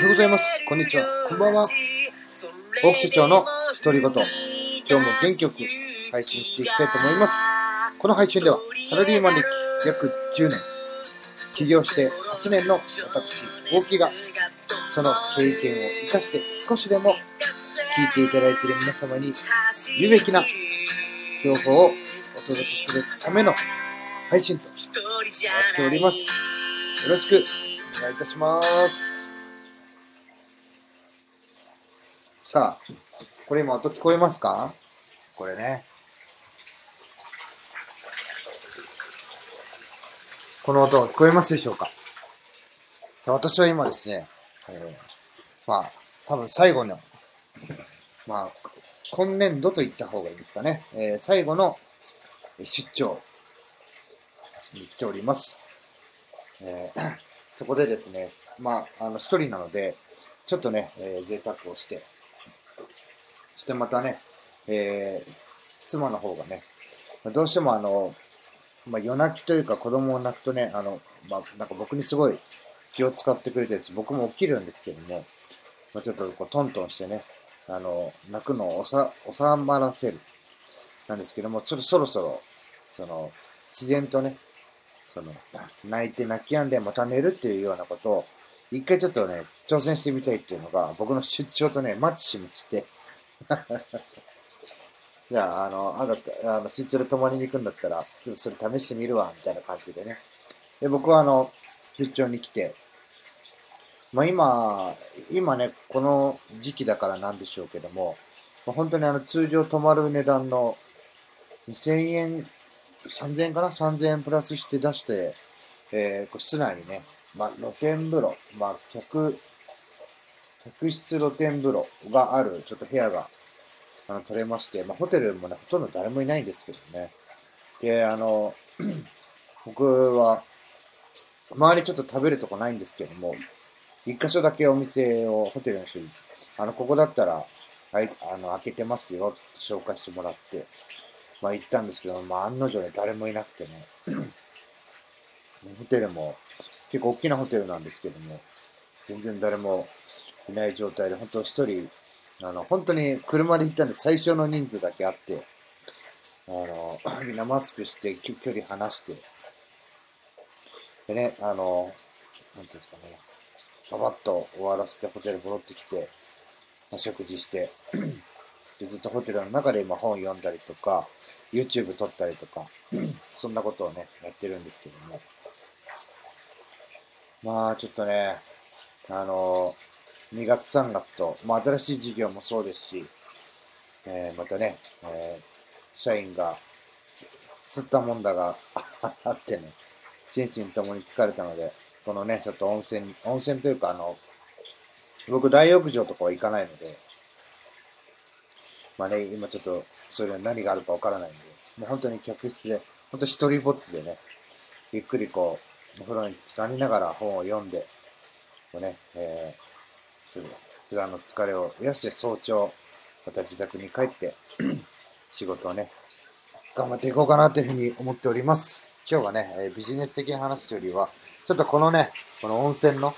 おはようございます。こんにちは。こんばんは。大木社長の独り言。今日も元気よく配信していきたいと思います。この配信では、サラリーマン歴約10年、起業して8年の私、大木が、その経験を生かして少しでも聞いていただいている皆様に有益な情報をお届けするための配信となっております。よろしくお願いいたします。さあ、これ今音聞こえますか？これね。この音聞こえますでしょうか？さあ私は今ですね、えー、まあ、多分最後の、まあ、今年度と言った方がいいですかね。えー、最後の出張に来ております。えー、そこでですね、まあ、あの、一人なので、ちょっとね、えー、贅沢をして、そしてまたね、えー、妻の方がね、どうしてもあの、まあ、夜泣きというか子供を泣くとね、あの、まあ、なんか僕にすごい気を使ってくれてです僕も起きるんですけども、まあ、ちょっとこうトントンしてね、あの、泣くのを収まらせる。なんですけども、そろそろそろ、その、自然とね、その、泣いて泣き止んでまた寝るっていうようなことを、一回ちょっとね、挑戦してみたいっていうのが、僕の出張とね、マッチしまして、じゃあ、あの、あだったあの出張で泊まりに行くんだったら、ちょっとそれ試してみるわ、みたいな感じでね。で、僕はあの、出張に来て、まあ今、今ね、この時期だからなんでしょうけども、まあ、本当にあの通常泊まる値段の2000円、3000円かな ?3000 円プラスして出して、えー、室内にね、まあ露天風呂、まあ客、客室露天風呂があるちょっと部屋があの取れまして、まあ、ホテルもね、ほとんど誰もいないんですけどね。で、あの、僕は、周りちょっと食べるとこないんですけども、一箇所だけお店をホテルの人に、あの、ここだったら、はい、あの、開けてますよって紹介してもらって、まあ行ったんですけど、まあ案の定ね、誰もいなくてね、ホテルも、結構大きなホテルなんですけども、全然誰もいない状態で、本当一人、あの、本当に車で行ったんで最初の人数だけあって、あの、みんなマスクして距離離して、でね、あの、なんていうんですかね、ババッと終わらせてホテル戻ってきて、食事して で、ずっとホテルの中で今本読んだりとか、YouTube 撮ったりとか、そんなことをね、やってるんですけども。まあ、ちょっとね、あの2月3月と、まあ、新しい事業もそうですし、えー、またね、えー、社員が吸ったもんだが あってね、心身ともに疲れたので、このね、ちょっと温泉、温泉というか、あの、僕大浴場とかは行かないので、まあね、今ちょっと、それは何があるかわからないんで、もう本当に客室で、本当一人ぼっちでね、ゆっくりこう、お風呂に浸かりながら本を読んで、こうね、えー普段の疲れを癒して早朝、また自宅に帰って、仕事をね、頑張っていこうかなというふうに思っております。今日はね、えビジネス的な話よりは、ちょっとこのね、この温泉の、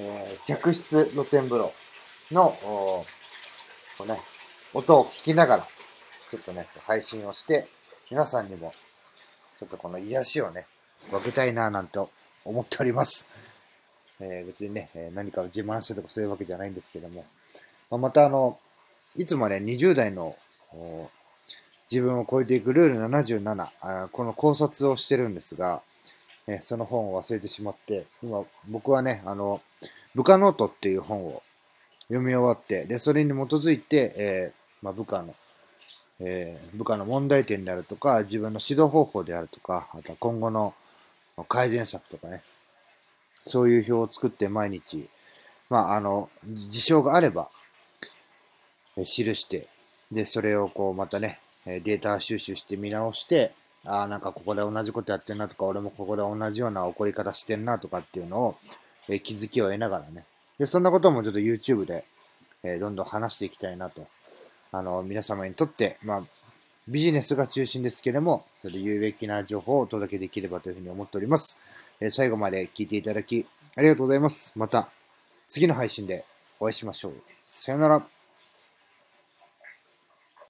えー、客室露天風呂の、こね、音を聞きながら、ちょっとね、配信をして、皆さんにも、ちょっとこの癒しをね、分けたいななんて思っております。えー、別にね、え何かを自慢してとかそういうわけじゃないんですけども、まあ、またあの、いつもね、20代の自分を超えていくルール77、あこの考察をしてるんですが、えその本を忘れてしまって、今僕はね、あの、部下ノートっていう本を読み終わって、で、それに基づいて、えー、まあ、部下の、えー、部下の問題点であるとか、自分の指導方法であるとか、あとは今後の改善策とかね、そういう表を作って毎日、まあ、あの、事象があれば、記して、で、それをこう、またね、データ収集して見直して、ああ、なんかここで同じことやってんなとか、俺もここで同じような起こり方してんなとかっていうのを、え気づきを得ながらね。で、そんなこともちょっと YouTube で、えどんどん話していきたいなと。あの、皆様にとって、まあ、ビジネスが中心ですけれども、それ有益な情報をお届けできればというふうに思っております。え最後まで聞いていただき、ありがとうございます。また次の配信でお会いしましょう。さよなら。